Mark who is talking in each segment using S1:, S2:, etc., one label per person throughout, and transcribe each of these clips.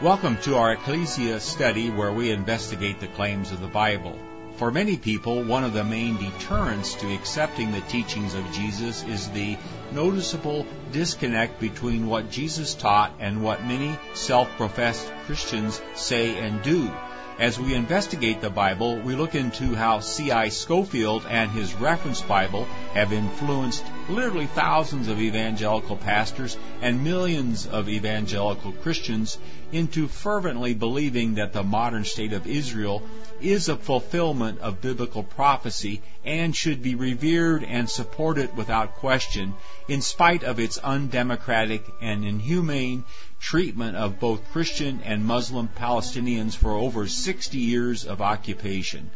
S1: Welcome to our Ecclesia study where we investigate the claims of the Bible. For many people, one of the main deterrents to accepting the teachings of Jesus is the noticeable disconnect between what Jesus taught and what many self-professed Christians say and do. As we investigate the Bible, we look into how C.I. Scofield and his reference Bible have influenced literally thousands of evangelical pastors and millions of evangelical Christians into fervently believing that the modern state of Israel is a fulfillment of biblical prophecy and should be revered and supported without question in spite of its undemocratic and inhumane treatment of both Christian and Muslim Palestinians for over 60 years of occupation.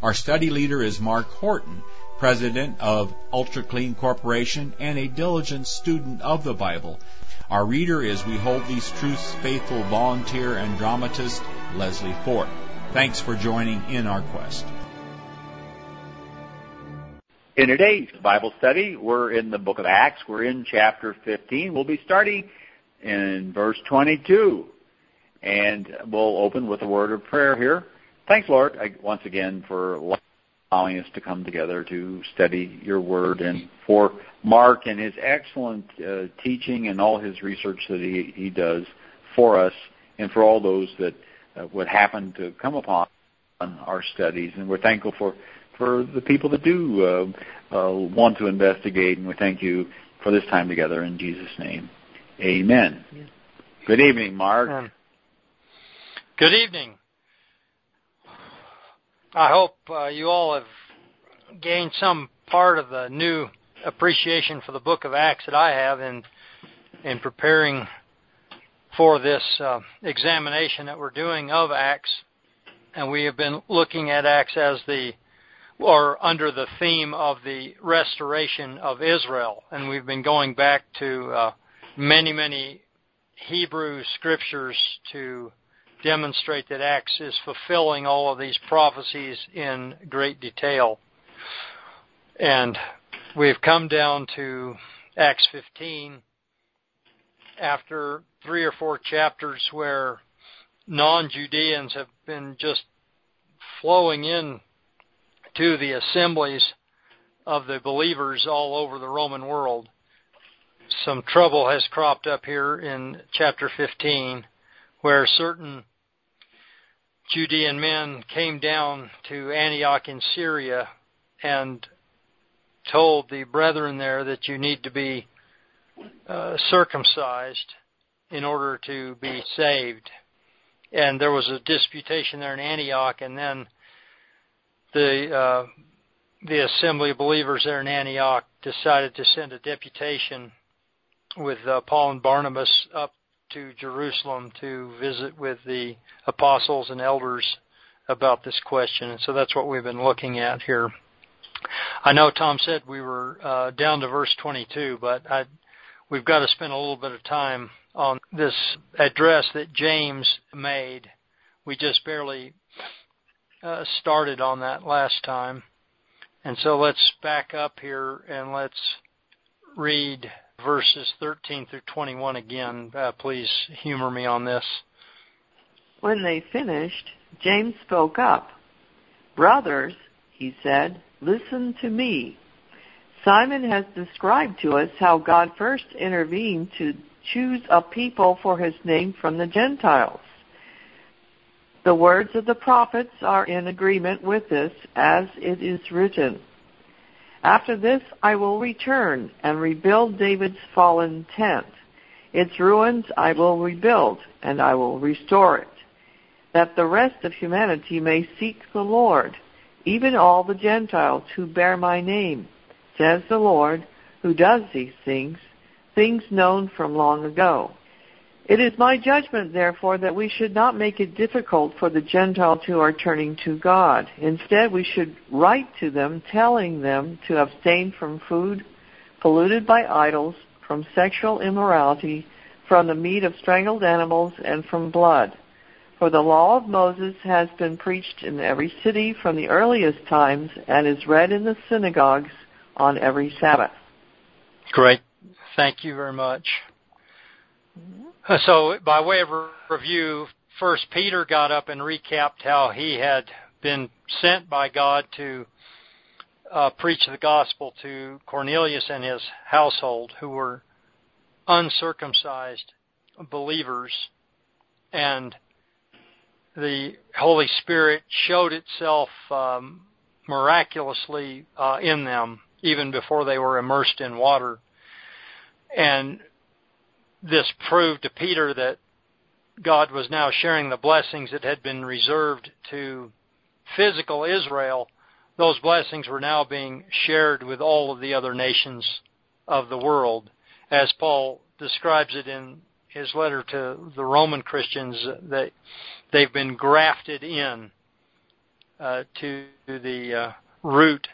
S1: Our study leader is Mark Horton, president of Ultra Clean Corporation and a diligent student of the Bible. Our reader is We Hold These Truths faithful volunteer and dramatist Leslie Fort. Thanks for joining in our quest.
S2: In today's Bible study, we're in the book of Acts. We're in chapter 15. We'll be starting in verse 22. And we'll open with a word of prayer here. Thanks, Lord, once again for allowing us to come together to study your word and for Mark and his excellent uh, teaching and all his research that he, he does for us and for all those that uh, would happen to come upon our studies. And we're thankful for, for the people that do uh, uh, want to investigate, and we thank you for this time together in Jesus' name. Amen. Good evening, Mark.
S3: Good evening. I hope uh, you all have gained some part of the new appreciation for the book of Acts that I have in in preparing for this uh, examination that we're doing of Acts, and we have been looking at Acts as the or under the theme of the restoration of Israel, and we've been going back to uh, many, many Hebrew scriptures to demonstrate that Acts is fulfilling all of these prophecies in great detail. And we've come down to Acts 15 after three or four chapters where non-Judeans have been just flowing in to the assemblies of the believers all over the Roman world some trouble has cropped up here in chapter 15 where certain Judean men came down to Antioch in Syria and told the brethren there that you need to be uh, circumcised in order to be saved. And there was a disputation there in Antioch, and then the uh, the assembly of believers there in Antioch decided to send a deputation with uh, Paul and Barnabas up to Jerusalem to visit with the apostles and elders about this question. And so that's what we've been looking at here. I know Tom said we were uh, down to verse 22, but I, we've got to spend a little bit of time on this address that James made. We just barely uh, started on that last time. And so let's back up here and let's read verses 13 through 21 again. Uh, please humor me on this.
S4: When they finished, James spoke up. Brothers, he said, listen to me. Simon has described to us how God first intervened to choose a people for his name from the Gentiles. The words of the prophets are in agreement with this, as it is written. After this I will return and rebuild David's fallen tent. Its ruins I will rebuild and I will restore it, that the rest of humanity may seek the Lord, even all the Gentiles who bear my name, says the Lord, who does these things, things known from long ago. It is my judgment, therefore, that we should not make it difficult for the Gentiles who are turning to God. Instead, we should write to them telling them to abstain from food polluted by idols, from sexual immorality, from the meat of strangled animals, and from blood. For the law of Moses has been preached in every city from the earliest times and is read in the synagogues on every Sabbath.
S3: Great. Thank you very much. Mm-hmm. So, by way of review, first Peter got up and recapped how he had been sent by God to uh, preach the gospel to Cornelius and his household, who were uncircumcised believers, and the Holy Spirit showed itself um, miraculously uh, in them even before they were immersed in water. And this proved to Peter that God was now sharing the blessings that had been reserved to physical Israel. Those blessings were now being shared with all of the other nations of the world. As Paul describes it in his letter to the Roman Christians, that they've been grafted in uh, to the uh, root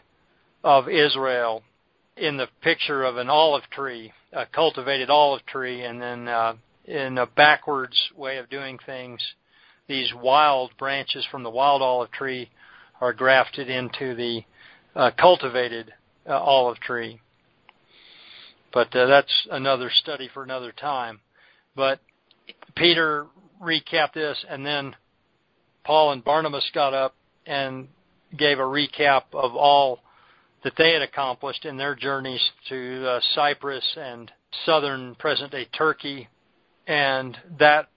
S3: of Israel in the picture of an olive tree, a cultivated olive tree, and then uh, in a backwards way of doing things, these wild branches from the wild olive tree are grafted into the uh, cultivated uh, olive tree. But uh, that's another study for another time. But Peter recapped this, and then Paul and Barnabas got up and gave a recap of all that they had accomplished in their journeys to uh, Cyprus and southern present day Turkey. And that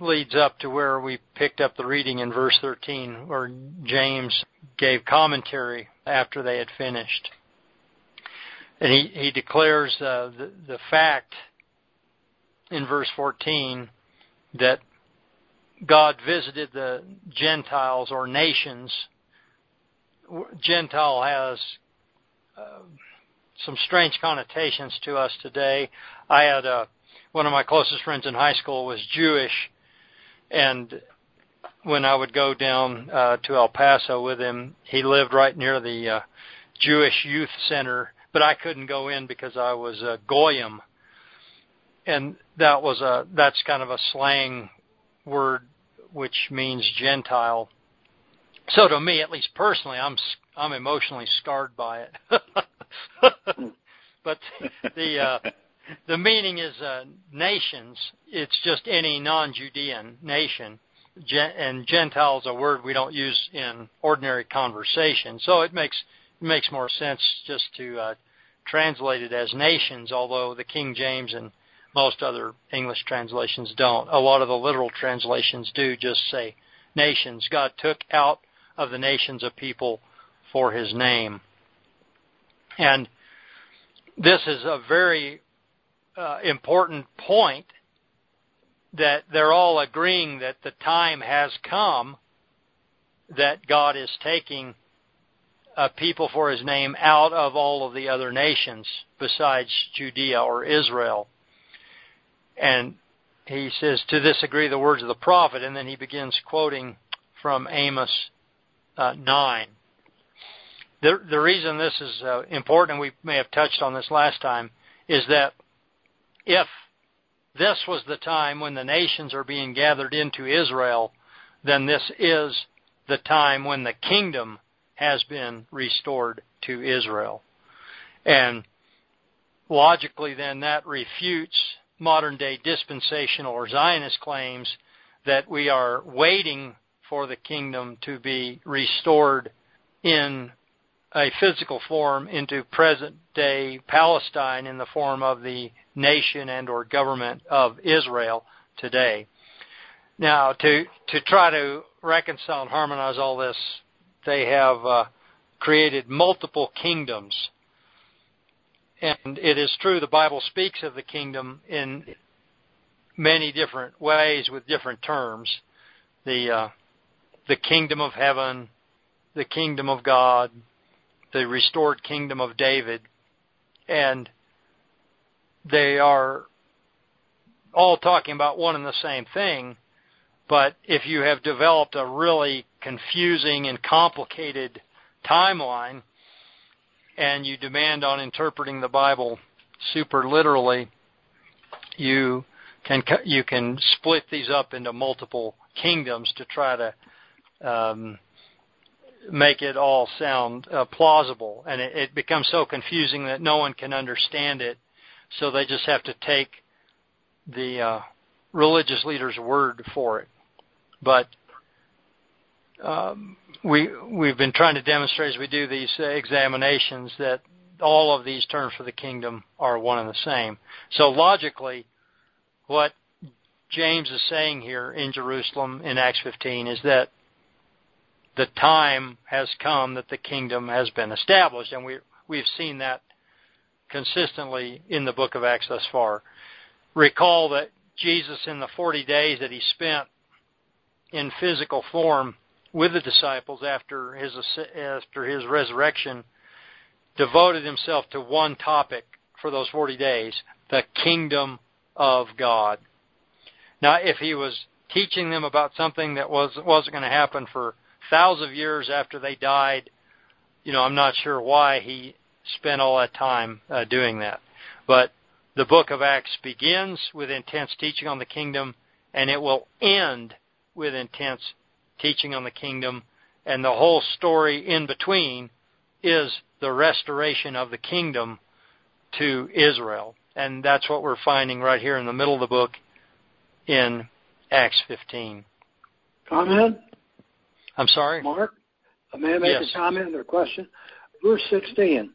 S3: leads up to where we picked up the reading in verse 13, where James gave commentary after they had finished. And he, he declares uh, the, the fact in verse 14 that God visited the Gentiles or nations. Gentile has some strange connotations to us today. I had a, uh, one of my closest friends in high school was Jewish, and when I would go down uh, to El Paso with him, he lived right near the uh, Jewish Youth Center, but I couldn't go in because I was a goyim, and that was a that's kind of a slang word which means Gentile. So to me, at least personally, I'm I'm emotionally scarred by it. but the uh, the meaning is uh, nations. It's just any non-Judean nation, Gen- and Gentile is a word we don't use in ordinary conversation. So it makes it makes more sense just to uh, translate it as nations. Although the King James and most other English translations don't. A lot of the literal translations do just say nations. God took out of the nations of people for his name. And this is a very uh, important point that they're all agreeing that the time has come that God is taking a people for his name out of all of the other nations besides Judea or Israel. And he says, To this agree the words of the prophet, and then he begins quoting from Amos uh, 9. The, the reason this is uh, important, we may have touched on this last time, is that if this was the time when the nations are being gathered into Israel, then this is the time when the kingdom has been restored to Israel. And logically, then, that refutes modern day dispensational or Zionist claims that we are waiting for the kingdom to be restored in a physical form into present day Palestine in the form of the nation and or government of Israel today. Now, to to try to reconcile and harmonize all this, they have uh, created multiple kingdoms and it is true the Bible speaks of the kingdom in many different ways with different terms. The uh, the kingdom of heaven, the kingdom of God, the restored kingdom of David, and they are all talking about one and the same thing. But if you have developed a really confusing and complicated timeline, and you demand on interpreting the Bible super literally, you can you can split these up into multiple kingdoms to try to um, make it all sound uh, plausible, and it, it becomes so confusing that no one can understand it. So they just have to take the uh, religious leader's word for it. But um, we we've been trying to demonstrate as we do these uh, examinations that all of these terms for the kingdom are one and the same. So logically, what James is saying here in Jerusalem in Acts 15 is that the time has come that the kingdom has been established, and we we've seen that consistently in the book of Acts thus far. Recall that Jesus, in the 40 days that he spent in physical form with the disciples after his after his resurrection, devoted himself to one topic for those 40 days: the kingdom of God. Now, if he was teaching them about something that was wasn't going to happen for thousands of years after they died, you know, I'm not sure why he spent all that time uh, doing that. But the book of Acts begins with intense teaching on the kingdom, and it will end with intense teaching on the kingdom, and the whole story in between is the restoration of the kingdom to Israel. And that's what we're finding right here in the middle of the book in Acts 15.
S5: Comment?
S3: I'm sorry?
S5: Mark? May I make
S3: yes.
S5: a comment or question? Verse 16.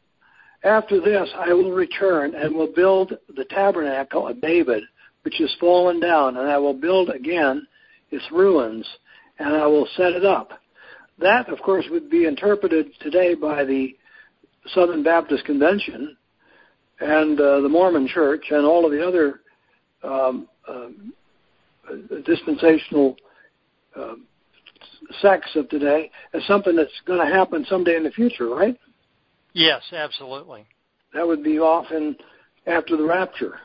S5: After this I will return and will build the tabernacle of David, which is fallen down, and I will build again its ruins, and I will set it up. That, of course, would be interpreted today by the Southern Baptist Convention and uh, the Mormon Church and all of the other um, uh, dispensational uh, sects of today as something that's going to happen someday in the future, right?
S3: Yes, absolutely.
S5: That would be often after the rapture.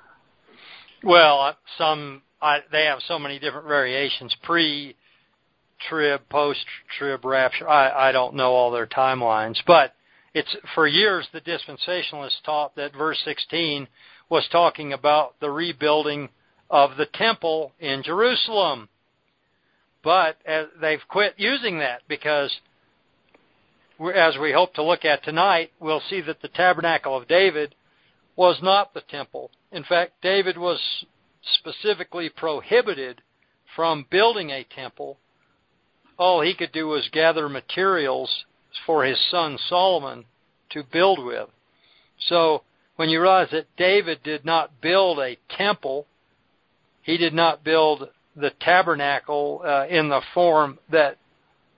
S3: Well, uh, some I, they have so many different variations: pre-trib, post-trib rapture. I, I don't know all their timelines, but it's for years the dispensationalists taught that verse 16 was talking about the rebuilding of the temple in Jerusalem. But they've quit using that because as we hope to look at tonight, we'll see that the tabernacle of David was not the temple. In fact, David was specifically prohibited from building a temple. All he could do was gather materials for his son Solomon to build with. So when you realize that David did not build a temple, he did not build the tabernacle uh, in the form that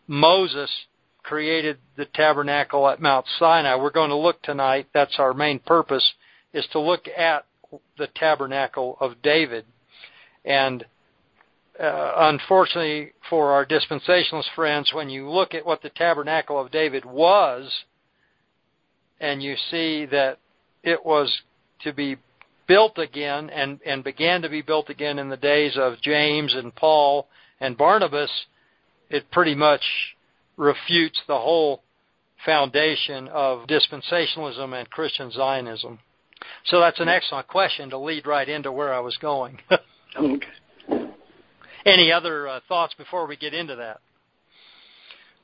S3: Moses created the tabernacle at Mount Sinai. We're going to look tonight, that's our main purpose, is to look at the tabernacle of David. And uh, unfortunately for our dispensationalist friends, when you look at what the tabernacle of David was, and you see that it was to be built again and, and began to be built again in the days of James and Paul and Barnabas, it pretty much refutes the whole foundation of dispensationalism and Christian Zionism. So that's an excellent question to lead right into where I was going.
S5: okay.
S3: Any other uh, thoughts before we get into that?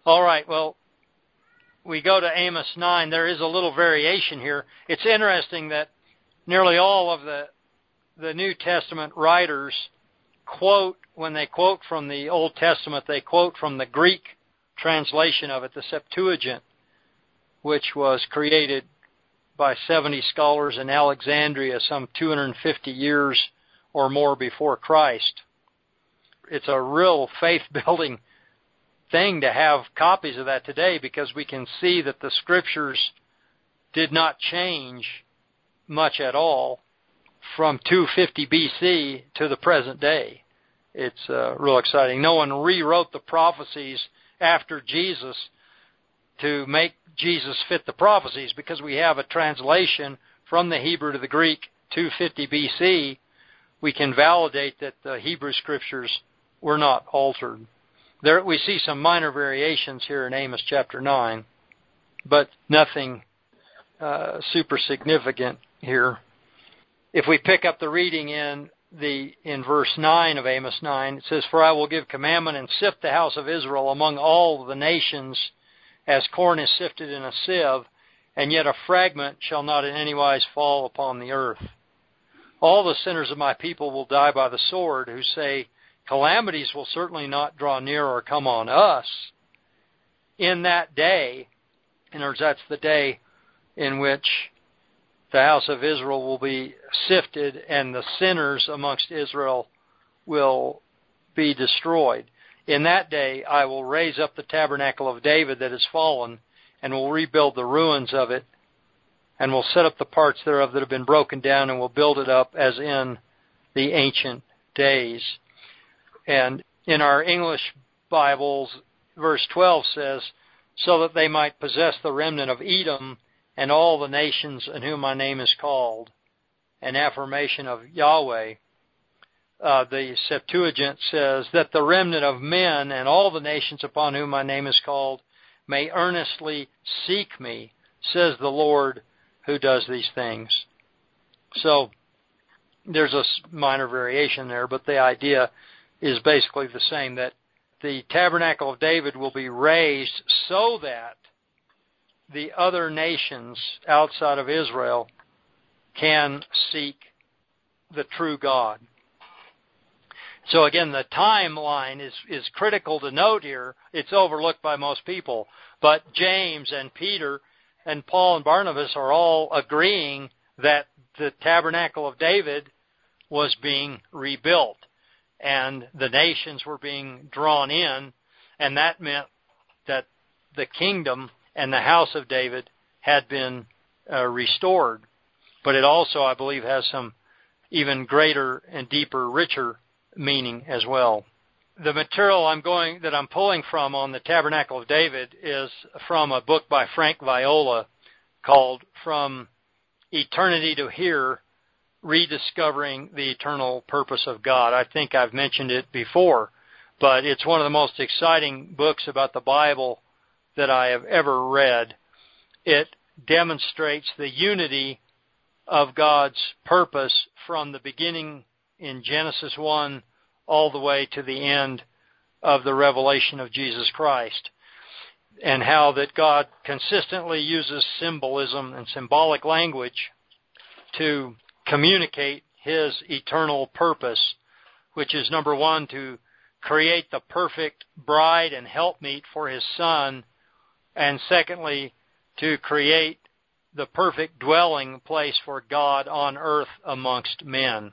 S3: All right. Well, we go to Amos 9. There is a little variation here. It's interesting that nearly all of the the New Testament writers quote when they quote from the Old Testament, they quote from the Greek translation of it, the Septuagint, which was created by 70 scholars in Alexandria some 250 years or more before Christ. It's a real faith building thing to have copies of that today because we can see that the scriptures did not change much at all from 250 BC to the present day. It's uh, real exciting. No one rewrote the prophecies after Jesus to make Jesus fit the prophecies because we have a translation from the Hebrew to the Greek 250 BC. We can validate that the Hebrew scriptures were not altered. There we see some minor variations here in Amos chapter 9, but nothing uh, super significant here. If we pick up the reading in the in verse 9 of Amos 9 it says for I will give commandment and sift the house of Israel among all the nations as corn is sifted in a sieve and yet a fragment shall not in any wise fall upon the earth all the sinners of my people will die by the sword, who say, Calamities will certainly not draw near or come on us. In that day, in other words, that's the day in which the house of Israel will be sifted and the sinners amongst Israel will be destroyed. In that day I will raise up the tabernacle of David that has fallen and will rebuild the ruins of it and will set up the parts thereof that have been broken down and will build it up as in the ancient days. And in our English Bibles, verse 12 says, so that they might possess the remnant of Edom and all the nations in whom my name is called, an affirmation of Yahweh. Uh, the Septuagint says that the remnant of men and all the nations upon whom my name is called may earnestly seek me, says the Lord who does these things. So there's a minor variation there, but the idea is basically the same that the tabernacle of David will be raised so that the other nations outside of Israel can seek the true God. So again, the timeline is, is critical to note here. It's overlooked by most people. But James and Peter and Paul and Barnabas are all agreeing that the tabernacle of David was being rebuilt and the nations were being drawn in and that meant that the kingdom and the house of David had been uh, restored. But it also, I believe, has some even greater and deeper, richer meaning as well. The material I'm going that I'm pulling from on the Tabernacle of David is from a book by Frank Viola called From Eternity to Here Rediscovering the Eternal Purpose of God. I think I've mentioned it before, but it's one of the most exciting books about the Bible that I have ever read. It demonstrates the unity of God's purpose from the beginning in Genesis 1 all the way to the end of the revelation of Jesus Christ. And how that God consistently uses symbolism and symbolic language to communicate His eternal purpose, which is number one, to create the perfect bride and helpmeet for His Son and secondly, to create the perfect dwelling place for God on earth amongst men.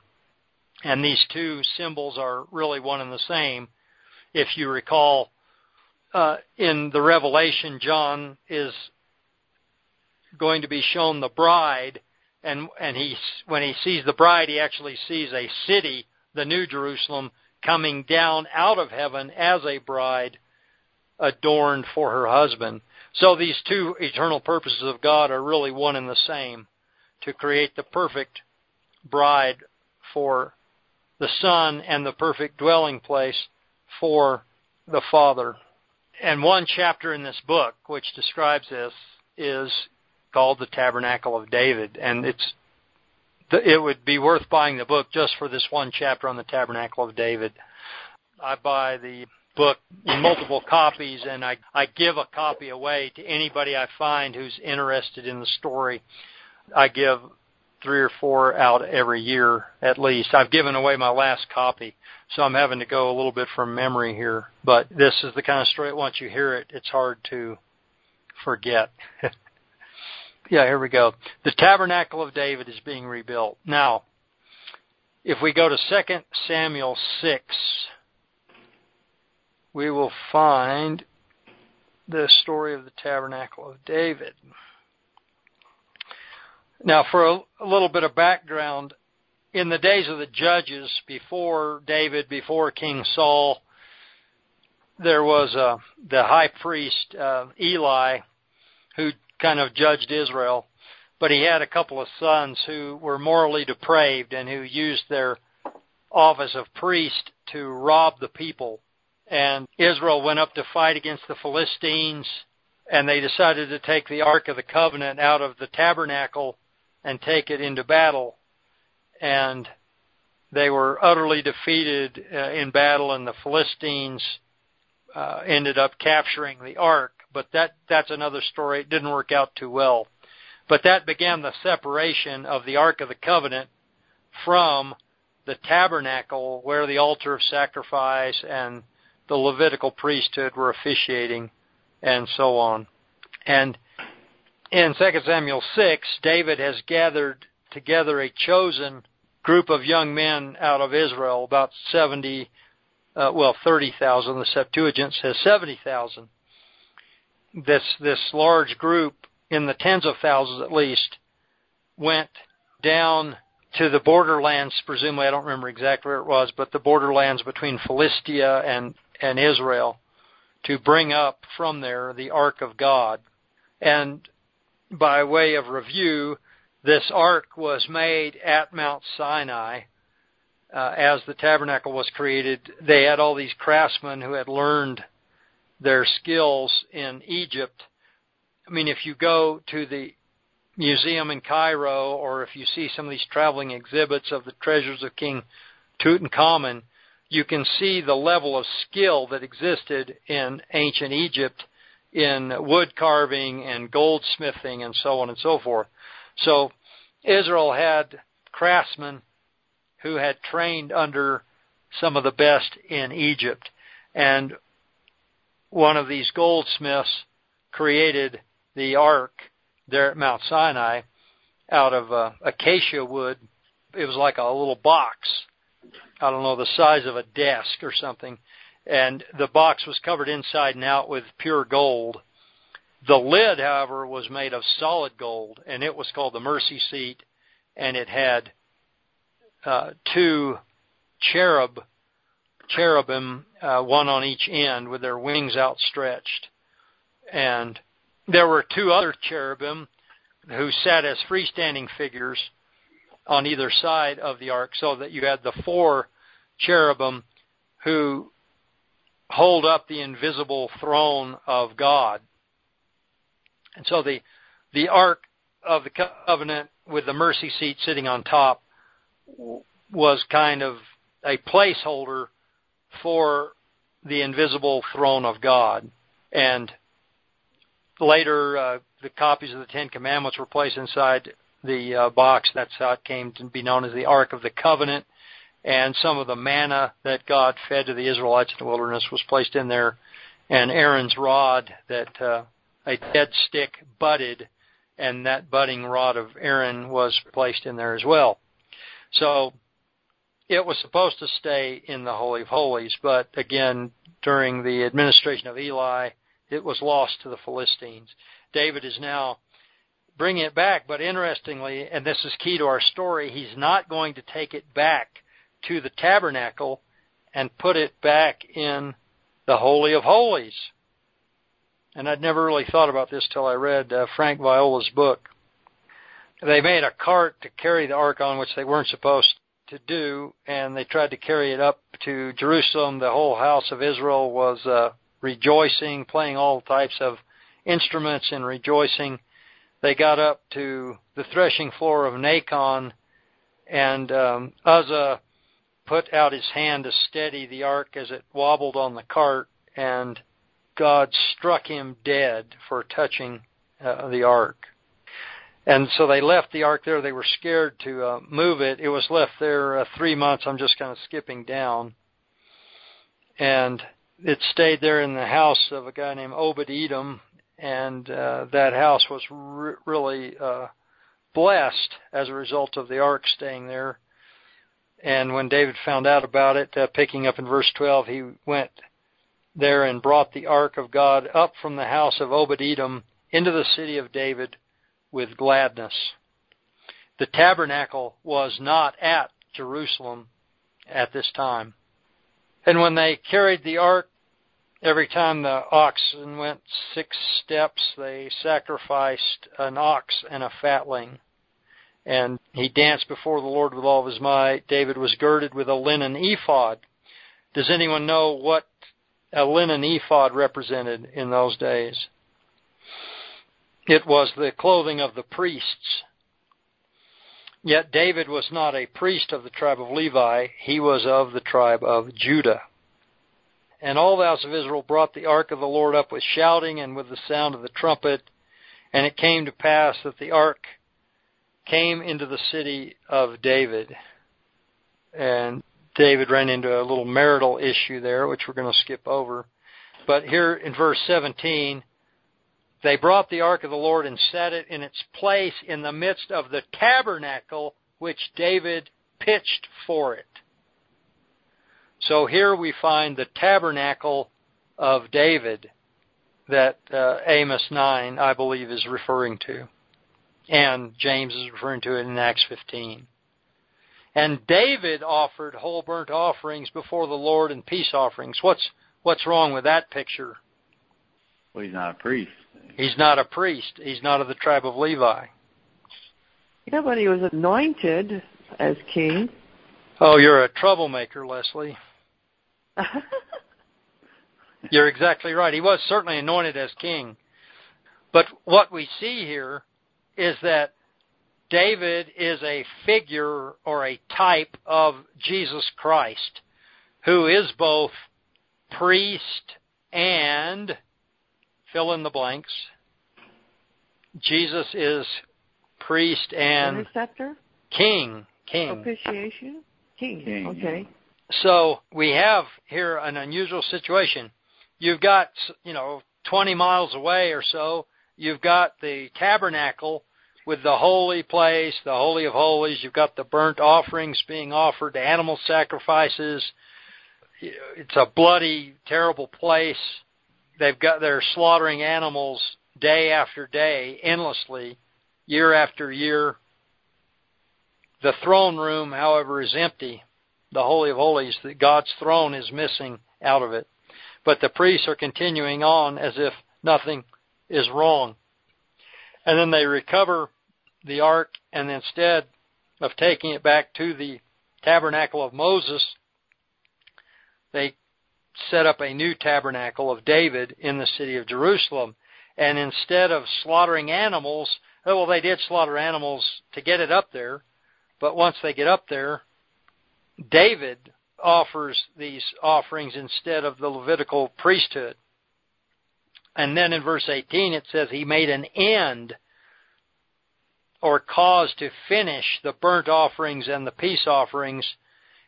S3: And these two symbols are really one and the same. If you recall, uh, in the Revelation, John is going to be shown the bride, and and he when he sees the bride, he actually sees a city, the New Jerusalem, coming down out of heaven as a bride, adorned for her husband. So these two eternal purposes of God are really one and the same to create the perfect bride for the Son and the perfect dwelling place for the Father. And one chapter in this book which describes this is called the Tabernacle of David, and it's it would be worth buying the book just for this one chapter on the Tabernacle of David. I buy the book multiple copies, and I, I give a copy away to anybody I find who's interested in the story. I give three or four out every year at least. I've given away my last copy, so I'm having to go a little bit from memory here. But this is the kind of story, once you hear it, it's hard to forget. yeah, here we go. The tabernacle of David is being rebuilt. Now, if we go to 2 Samuel 6, we will find the story of the tabernacle of David. Now, for a, a, little bit of background, in the days of the judges, before David, before King Saul, there was uh, the high priest uh, Eli, who kind of judged Israel, but he had a couple of sons who were morally depraved and who used their office of priest to rob the people and Israel went up to fight against the Philistines, and they decided to take the Ark of the Covenant out of the tabernacle and take it into battle. And they were utterly defeated uh, in battle, and the Philistines uh, ended up capturing the Ark. But that that's another story. It didn't work out too well. But that began the separation of the Ark of the Covenant from the tabernacle where the altar of sacrifice and the Levitical priesthood were officiating and so on. And in 2 Samuel 6, David has gathered together a chosen group of young men out of Israel, about 70, uh, well, 30,000. The Septuagint says 70,000. This, this large group, in the tens of thousands at least, went down to the borderlands, presumably, I don't remember exactly where it was, but the borderlands between Philistia and, and Israel to bring up from there the Ark of God. And by way of review, this ark was made at Mount Sinai. Uh, as the tabernacle was created, they had all these craftsmen who had learned their skills in Egypt. I mean, if you go to the museum in Cairo, or if you see some of these traveling exhibits of the treasures of King Tutankhamun, you can see the level of skill that existed in ancient Egypt in wood carving and goldsmithing and so on and so forth. So Israel had craftsmen who had trained under some of the best in Egypt. And one of these goldsmiths created the ark there at Mount Sinai out of uh, acacia wood. It was like a little box. I don't know, the size of a desk or something. And the box was covered inside and out with pure gold. The lid, however, was made of solid gold, and it was called the mercy seat, and it had uh, two cherub, cherubim, uh, one on each end, with their wings outstretched, and there were two other cherubim who sat as freestanding figures on either side of the ark, so that you had the four cherubim who hold up the invisible throne of God. And so the the ark of the covenant with the mercy seat sitting on top was kind of a placeholder for the invisible throne of God. And later, uh, the copies of the Ten Commandments were placed inside the uh, box. That's how it came to be known as the Ark of the Covenant. And some of the manna that God fed to the Israelites in the wilderness was placed in there. And Aaron's rod that uh, a dead stick budded, and that budding rod of Aaron was placed in there as well. So it was supposed to stay in the Holy of Holies, but again, during the administration of Eli, it was lost to the Philistines. David is now bringing it back, but interestingly, and this is key to our story, he's not going to take it back to the tabernacle and put it back in the Holy of Holies. And I'd never really thought about this till I read uh, Frank Viola's book. They made a cart to carry the ark on, which they weren't supposed to do, and they tried to carry it up to Jerusalem. The whole house of Israel was uh, rejoicing, playing all types of instruments and rejoicing. They got up to the threshing floor of Nacon, and um, Uzzah put out his hand to steady the ark as it wobbled on the cart, and God struck him dead for touching uh, the ark. And so they left the ark there. They were scared to uh, move it. It was left there uh, three months. I'm just kind of skipping down. And it stayed there in the house of a guy named Obed Edom, and uh, that house was re- really uh, blessed as a result of the ark staying there. And when David found out about it, uh, picking up in verse 12, he went there and brought the ark of God up from the house of Obed Edom into the city of David with gladness. The tabernacle was not at Jerusalem at this time. And when they carried the ark, every time the oxen went six steps, they sacrificed an ox and a fatling. And he danced before the Lord with all of his might. David was girded with a linen ephod. Does anyone know what a linen ephod represented in those days? It was the clothing of the priests. Yet David was not a priest of the tribe of Levi, he was of the tribe of Judah. And all the house of Israel brought the ark of the Lord up with shouting and with the sound of the trumpet. And it came to pass that the ark came into the city of David. and David ran into a little marital issue there, which we're going to skip over. But here in verse 17, they brought the ark of the Lord and set it in its place in the midst of the tabernacle which David pitched for it. So here we find the tabernacle of David that uh, Amos 9, I believe, is referring to. And James is referring to it in Acts 15. And David offered whole burnt offerings before the Lord and peace offerings. What's what's wrong with that picture?
S2: Well, he's not a priest.
S3: He's not a priest. He's not of the tribe of Levi.
S4: Yeah, but he was anointed as king.
S3: Oh, you're a troublemaker, Leslie. you're exactly right. He was certainly anointed as king. But what we see here is that David is a figure or a type of Jesus Christ, who is both priest and fill in the blanks. Jesus is priest and
S4: Intercessor?
S3: king. King.
S4: Propitiation? King.
S2: King,
S4: okay.
S3: So we have here an unusual situation. You've got, you know, 20 miles away or so, you've got the tabernacle with the holy place, the holy of holies. You've got the burnt offerings being offered, the animal sacrifices. It's a bloody, terrible place. They've got they're slaughtering animals day after day, endlessly, year after year. The throne room, however, is empty. The Holy of Holies, that God's throne is missing out of it. But the priests are continuing on as if nothing is wrong. And then they recover the ark, and instead of taking it back to the tabernacle of Moses, they set up a new tabernacle of David in the city of Jerusalem. And instead of slaughtering animals, well, they did slaughter animals to get it up there, but once they get up there, David offers these offerings instead of the Levitical priesthood. And then in verse 18 it says he made an end or caused to finish the burnt offerings and the peace offerings,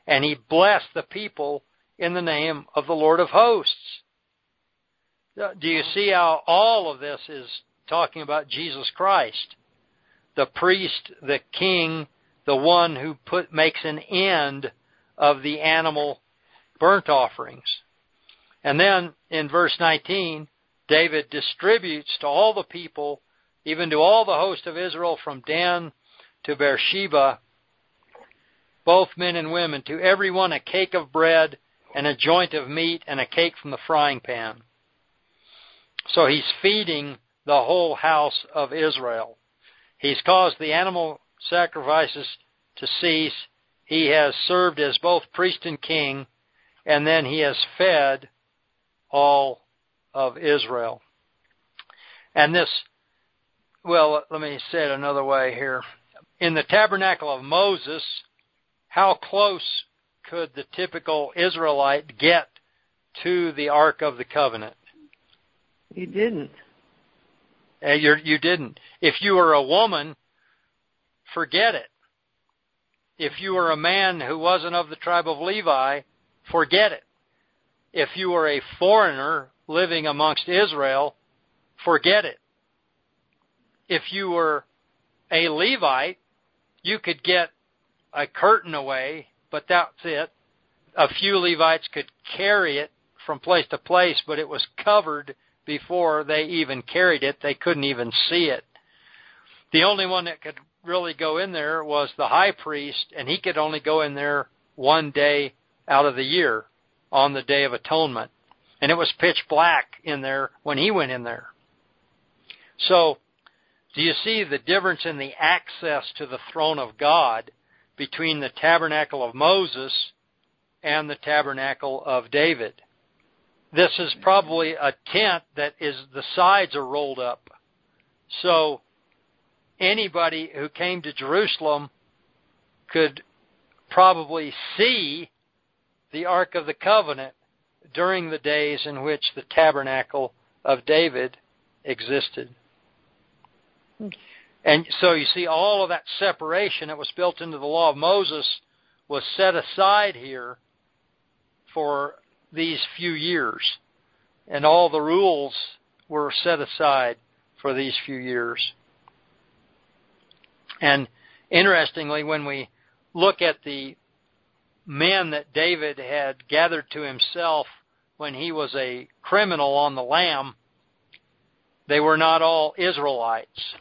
S3: and he blessed the people in the name of the Lord of hosts. Do you see how all of this is talking about Jesus Christ? The priest, the king, the one who put makes an end of the animal burnt offerings. And then in verse 19, David distributes to all the people, even to all the host of Israel from Dan to Beersheba, both men and women, to every one a cake of bread and a joint of meat and a cake from the frying pan. So he's feeding the whole house of Israel. He's caused the animal sacrifices to cease. He has served as both priest and king, and then he has fed all of Israel. And this, well, let me say it another way here. In the tabernacle of Moses, how close could the typical Israelite get to the Ark of the Covenant?
S4: You didn't.
S3: Uh, you're, you didn't. If you were a woman, forget it. If you were a man who wasn't of the tribe of Levi, forget it. If you were a foreigner living amongst Israel, forget it. If you were a Levite, you could get a curtain away but that's it. A few Levites could carry it from place to place, but it was covered before they even carried it. They couldn't even see it. The only one that could really go in there was the high priest, and he could only go in there one day out of the year on the Day of Atonement. And it was pitch black in there when he went in there. So, do you see the difference in the access to the throne of God between the tabernacle of Moses and the tabernacle of David. This is probably a tent that is the sides are rolled up. So anybody who came to Jerusalem could probably see the Ark of the Covenant during the days in which the tabernacle of David existed. Hmm. And so you see all of that separation that was built into the law of Moses was set aside here for these few years. And all the rules were set aside for these few years. And interestingly, when we look at the men that David had gathered to himself when he was a criminal on the lam, they were not all Israelites.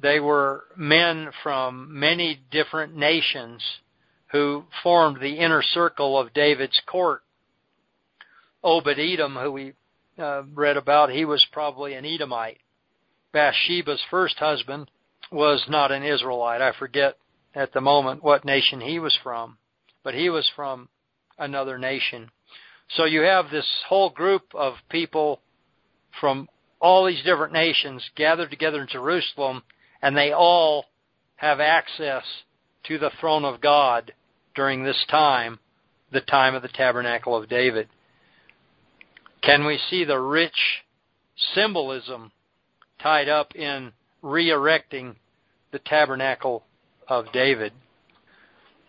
S3: They were men from many different nations who formed the inner circle of David's court. Obed Edom, who we uh, read about, he was probably an Edomite. Bathsheba's first husband was not an Israelite. I forget at the moment what nation he was from, but he was from another nation. So you have this whole group of people from all these different nations gathered together in Jerusalem, and they all have access to the throne of God during this time, the time of the tabernacle of David. Can we see the rich symbolism tied up in re erecting the tabernacle of David?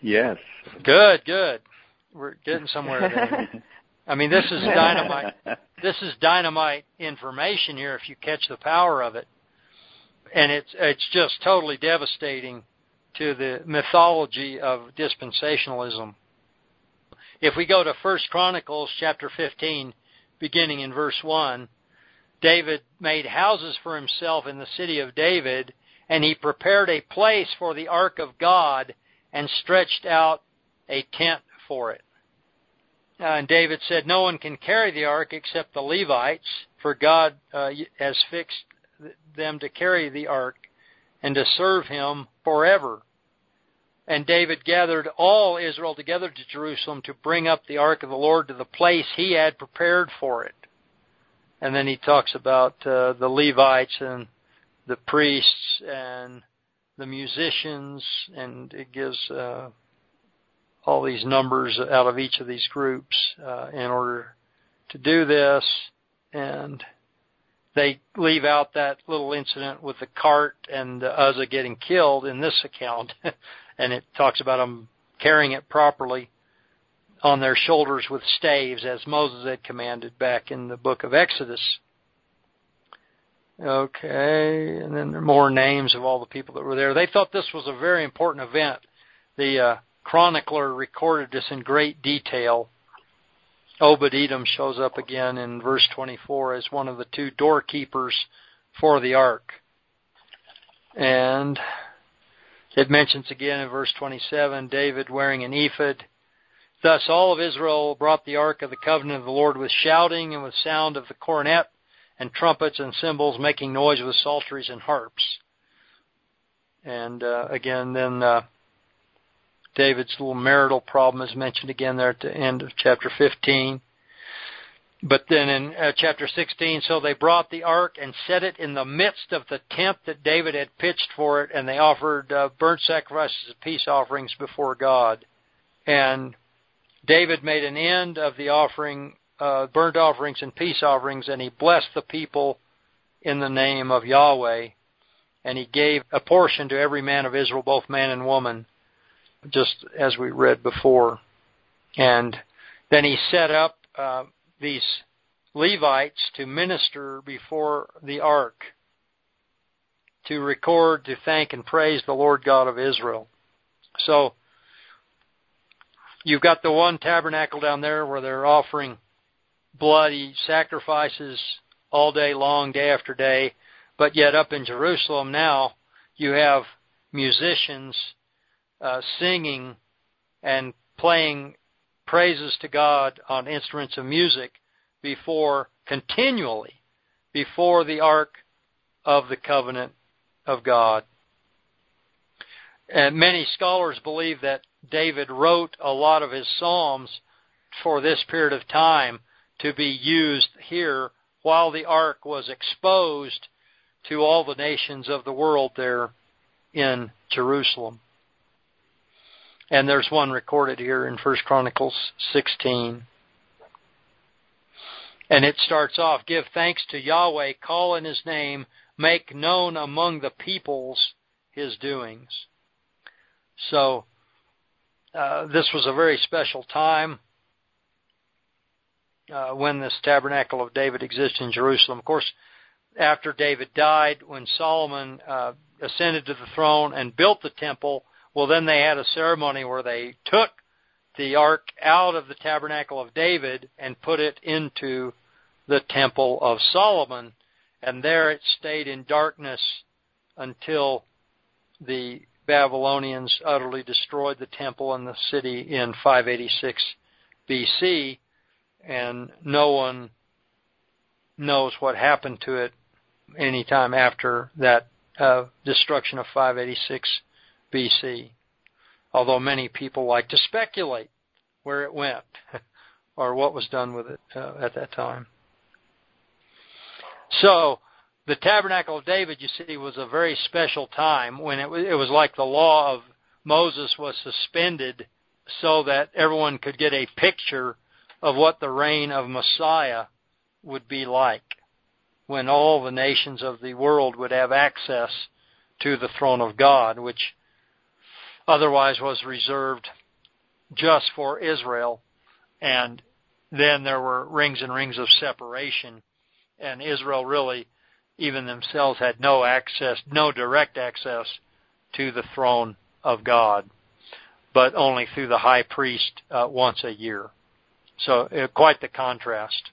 S2: Yes.
S3: Good, good. We're getting somewhere. I mean, this is dynamite. this is dynamite information here if you catch the power of it. And it's it's just totally devastating to the mythology of dispensationalism. If we go to First Chronicles chapter 15, beginning in verse 1, David made houses for himself in the city of David, and he prepared a place for the ark of God and stretched out a tent for it. Uh, and David said, No one can carry the ark except the Levites, for God uh, has fixed them to carry the ark and to serve him forever. And David gathered all Israel together to Jerusalem to bring up the ark of the Lord to the place he had prepared for it. And then he talks about uh, the Levites and the priests and the musicians, and it gives uh, all these numbers out of each of these groups uh, in order to do this. And they leave out that little incident with the cart and Uzzah getting killed in this account. and it talks about them carrying it properly on their shoulders with staves as Moses had commanded back in the book of Exodus. Okay, and then there are more names of all the people that were there. They thought this was a very important event. The uh, chronicler recorded this in great detail. Obed Edom shows up again in verse 24 as one of the two doorkeepers for the ark. And it mentions again in verse 27 David wearing an ephod. Thus all of Israel brought the ark of the covenant of the Lord with shouting and with sound of the cornet and trumpets and cymbals, making noise with psalteries and harps. And uh, again, then uh, David's little marital problem is mentioned again there at the end of chapter 15. But then in uh, chapter 16, so they brought the ark and set it in the midst of the tent that David had pitched for it, and they offered uh, burnt sacrifices and peace offerings before God. And David made an end of the offering, uh, burnt offerings and peace offerings, and he blessed the people in the name of Yahweh. And he gave a portion to every man of Israel, both man and woman, just as we read before. And then he set up uh, these Levites to minister before the ark, to record, to thank, and praise the Lord God of Israel. So, you've got the one tabernacle down there where they're offering bloody sacrifices all day long, day after day, but yet up in Jerusalem now, you have musicians uh, singing and playing praises to God on instruments of music before continually before the ark of the covenant of God. And many scholars believe that David wrote a lot of his psalms for this period of time to be used here while the ark was exposed to all the nations of the world there in Jerusalem. And there's one recorded here in First Chronicles 16. And it starts off, give thanks to Yahweh, call in his name, make known among the peoples his doings. So, uh, this was a very special time uh, when this tabernacle of David exists in Jerusalem. Of course, after David died, when Solomon uh, ascended to the throne and built the temple, well, then they had a ceremony where they took the ark out of the tabernacle of David and put it into the temple of Solomon, and there it stayed in darkness until the Babylonians utterly destroyed the temple and the city in 586 BC, and no one knows what happened to it any time after that uh, destruction of 586 BC. Although many people like to speculate where it went or what was done with it uh, at that time. So, the tabernacle of David, you see, was a very special time when it was, it was like the law of Moses was suspended so that everyone could get a picture of what the reign of Messiah would be like when all the nations of the world would have access to the throne of God, which otherwise was reserved just for Israel. And then there were rings and rings of separation. And Israel really, even themselves, had no access, no direct access to the throne of God, but only through the high priest uh, once a year. So uh, quite the contrast.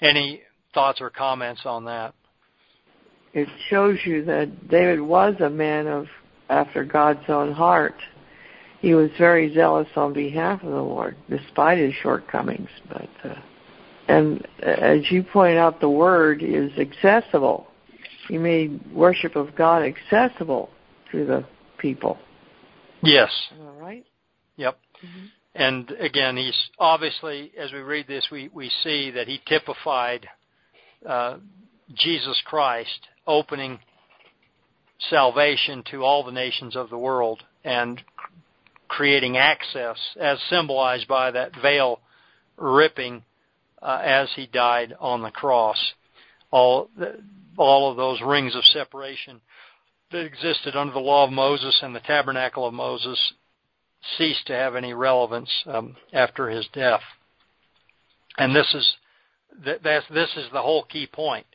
S3: Any thoughts or comments on that?
S4: It shows you that David was a man of after God's own heart. He was very zealous on behalf of the Lord, despite his shortcomings. But uh, and as you point out, the word is accessible. You made worship of God accessible to the people.
S3: Yes.
S4: All right.
S3: Yep. Mm-hmm. And again, he's obviously, as we read this, we, we see that he typified uh, Jesus Christ opening salvation to all the nations of the world and creating access as symbolized by that veil ripping uh, as he died on the cross. All, all of those rings of separation that existed under the law of Moses and the tabernacle of Moses ceased to have any relevance um, after his death. And this is that this is the whole key point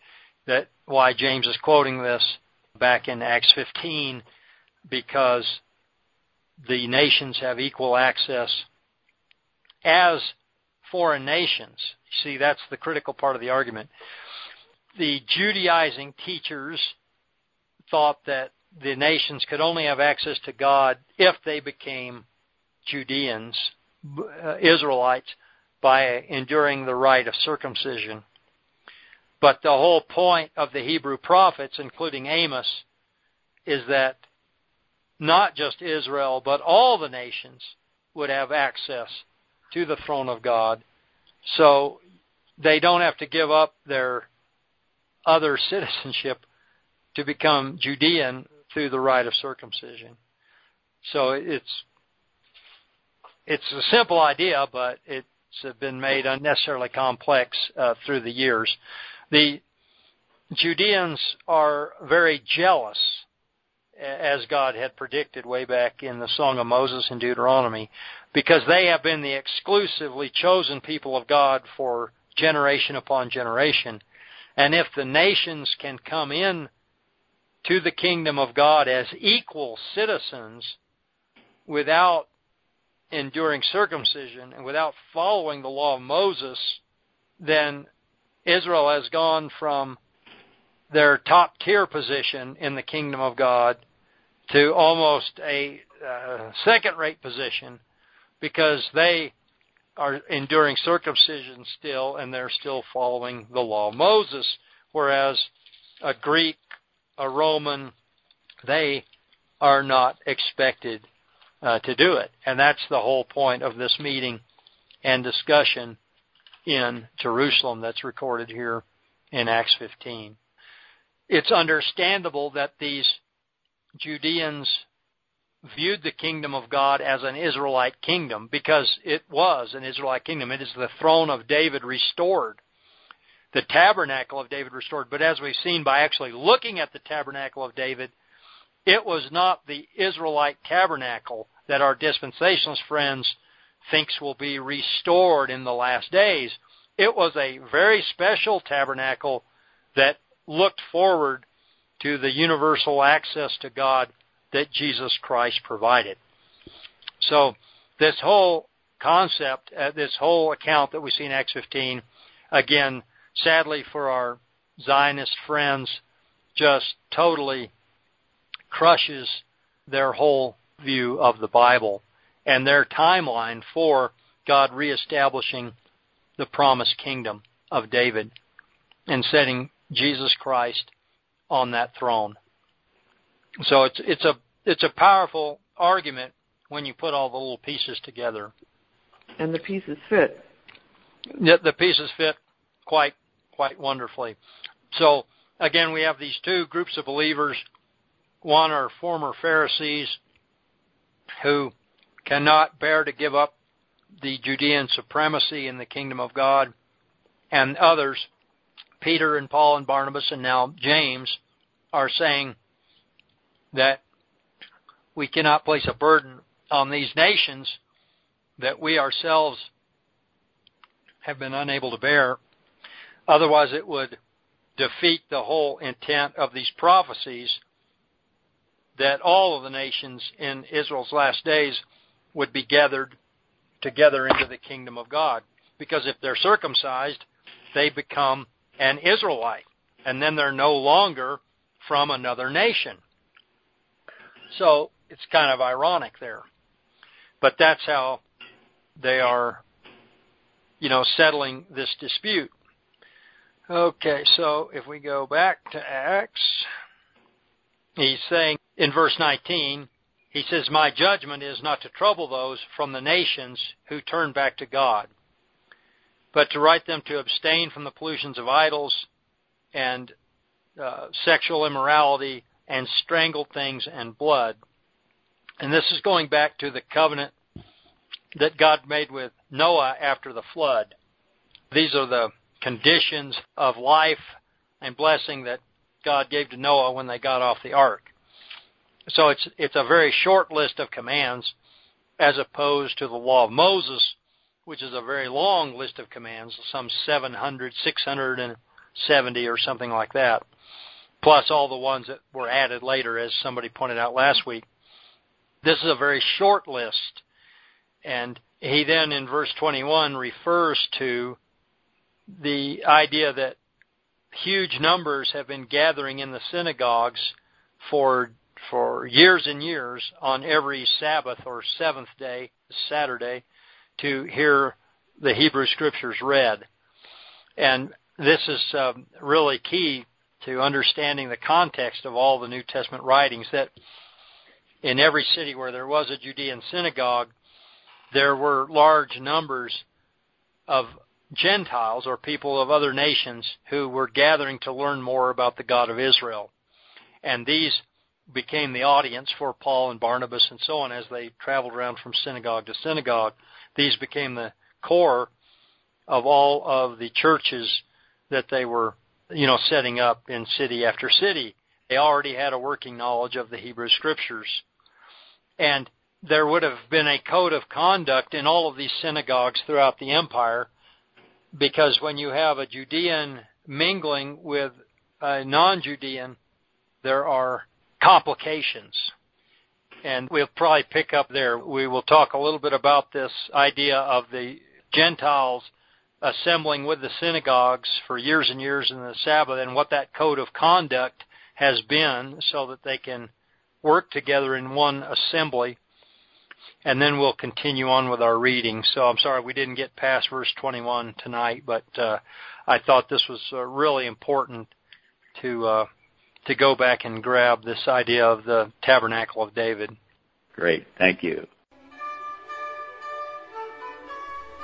S3: that why James is quoting this back in Acts 15 because the nations have equal access as foreign nations. See, that's the critical part of the argument. The Judaizing teachers thought that the nations could only have access to God if they became Judeans, uh, Israelites, by enduring the rite of circumcision. But the whole point of the Hebrew prophets, including Amos, is that not just Israel, but all the nations would have access to the throne of God. So they don't have to give up their other citizenship to become Judean through the rite of circumcision. So it's it's a simple idea, but it's been made unnecessarily complex uh, through the years. The Judeans are very jealous, as God had predicted way back in the Song of Moses in Deuteronomy, because they have been the exclusively chosen people of God for generation upon generation. And if the nations can come in to the kingdom of God as equal citizens without enduring circumcision and without following the law of Moses, then Israel has gone from their top tier position in the kingdom of God to almost a uh, second rate position because they are enduring circumcision still and they're still following the law of Moses, whereas a Greek, a Roman, they are not expected uh, to do it. And that's the whole point of this meeting and discussion in Jerusalem that's recorded here in Acts 15. It's understandable that these Judeans viewed the kingdom of God as an Israelite kingdom because it was an Israelite kingdom. It is the throne of David restored, the tabernacle of David restored. But as we've seen by actually looking at the tabernacle of David, it was not the Israelite tabernacle that our dispensationalist friends thinks will be restored in the last days. It was a very special tabernacle that looked forward to the universal access to God that Jesus Christ provided. So this whole concept, uh, this whole account that we see in Acts 15, again, sadly for our Zionist friends, just totally crushes their whole view of the Bible and their timeline for God reestablishing the promised kingdom of David and setting Jesus Christ on that throne. So it's it's a it's a powerful argument when you put all the little pieces together.
S4: And the pieces fit.
S3: The, the pieces fit quite quite wonderfully. So again, we have these two groups of believers. One are former Pharisees who cannot bear to give up the Judean supremacy in the kingdom of God, and others, Peter and Paul and Barnabas and now James, are saying that we cannot place a burden on these nations that we ourselves have been unable to bear. Otherwise, it would defeat the whole intent of these prophecies that all of the nations in Israel's last days would be gathered together into the kingdom of God. Because if they're circumcised, they become an Israelite. And then they're no longer from another nation. So it's kind of ironic there. But that's how they are, you know, settling this dispute. Okay, so if we go back to Acts, he's saying in verse 19, he says, My judgment is not to trouble those from the nations who turn back to God, but to write them to abstain from the pollutions of idols and uh, sexual immorality and strangled things and blood. And this is going back to the covenant that God made with Noah after the flood. These are the conditions of life and blessing that God gave to Noah when they got off the ark. So it's it's a very short list of commands as opposed to the law of Moses, which is a very long list of commands, some 700, 670 or something like that, plus all the ones that were added later, as somebody pointed out last week. This is a very short list. And he then in verse 21 refers to the idea that huge numbers have been gathering in the synagogues for for years and years on every Sabbath or seventh day, Saturday, to hear the Hebrew Scriptures read. And this is um, really key to understanding the context of all the New Testament writings that in every city where there was a Judean synagogue, there were large numbers of Gentiles or people of other nations who were gathering to learn more about the God of Israel. And these became the audience for Paul and Barnabas and so on as they traveled around from synagogue to synagogue. These became the core of all of the churches that they were, you know, setting up in city after city. They already had a working knowledge of the Hebrew scriptures. And there would have been a code of conduct in all of these synagogues throughout the empire because when you have a Judean mingling with a non-Judean, there are complications. And we'll probably pick up there. We will talk a little bit about this idea of the Gentiles assembling with the synagogues for years and years in the Sabbath and what that code of conduct has been so that they can work together in one assembly. And then we'll continue on with our reading. So I'm sorry we didn't get past verse 21 tonight, but uh, I thought this was uh, really important to uh, to go back and grab this idea of the tabernacle of David.
S2: Great. Thank you.